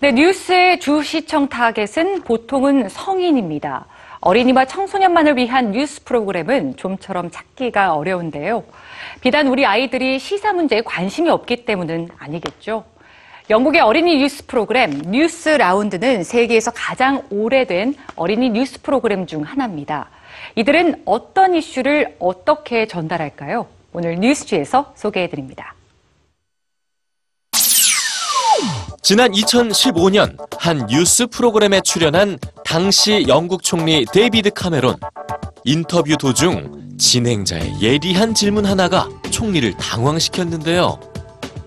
네, 뉴스의 주 시청 타겟은 보통은 성인입니다. 어린이와 청소년만을 위한 뉴스 프로그램은 좀처럼 찾기가 어려운데요. 비단 우리 아이들이 시사 문제에 관심이 없기 때문은 아니겠죠. 영국의 어린이 뉴스 프로그램 뉴스 라운드는 세계에서 가장 오래된 어린이 뉴스 프로그램 중 하나입니다. 이들은 어떤 이슈를 어떻게 전달할까요? 오늘 뉴스G에서 소개해드립니다. 지난 2015년 한 뉴스 프로그램에 출연한 당시 영국 총리 데이비드 카메론. 인터뷰 도중 진행자의 예리한 질문 하나가 총리를 당황시켰는데요.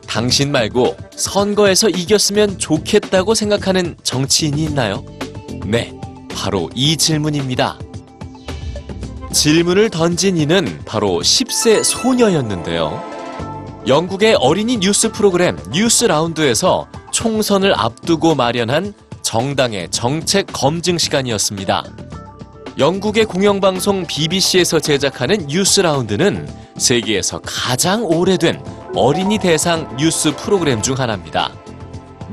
당신 말고 선거에서 이겼으면 좋겠다고 생각하는 정치인이 있나요? 네, 바로 이 질문입니다. 질문을 던진 이는 바로 10세 소녀였는데요. 영국의 어린이 뉴스 프로그램 뉴스 라운드에서 총선을 앞두고 마련한 정당의 정책 검증 시간이었습니다. 영국의 공영방송 BBC에서 제작하는 뉴스 라운드는 세계에서 가장 오래된 어린이 대상 뉴스 프로그램 중 하나입니다.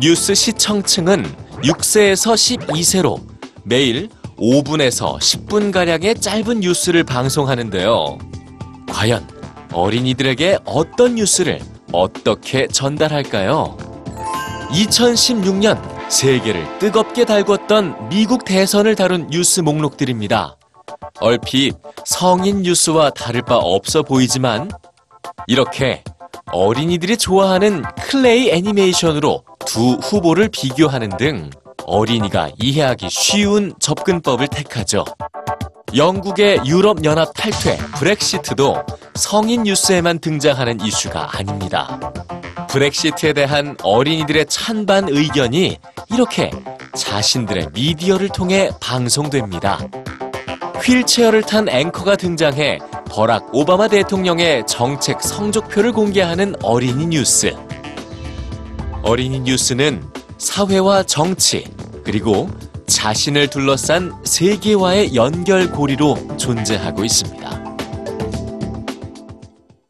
뉴스 시청층은 6세에서 12세로 매일 5분에서 10분가량의 짧은 뉴스를 방송하는데요. 과연 어린이들에게 어떤 뉴스를 어떻게 전달할까요? 2016년 세계를 뜨겁게 달궜던 미국 대선을 다룬 뉴스 목록들입니다. 얼핏 성인 뉴스와 다를 바 없어 보이지만 이렇게 어린이들이 좋아하는 클레이 애니메이션으로 두 후보를 비교하는 등 어린이가 이해하기 쉬운 접근법을 택하죠. 영국의 유럽연합 탈퇴 브렉시트도 성인 뉴스에만 등장하는 이슈가 아닙니다. 브렉시트에 대한 어린이들의 찬반 의견이 이렇게 자신들의 미디어를 통해 방송됩니다. 휠체어를 탄 앵커가 등장해 버락 오바마 대통령의 정책 성적표를 공개하는 어린이 뉴스. 어린이 뉴스는 사회와 정치, 그리고 자신을 둘러싼 세계와의 연결고리로 존재하고 있습니다.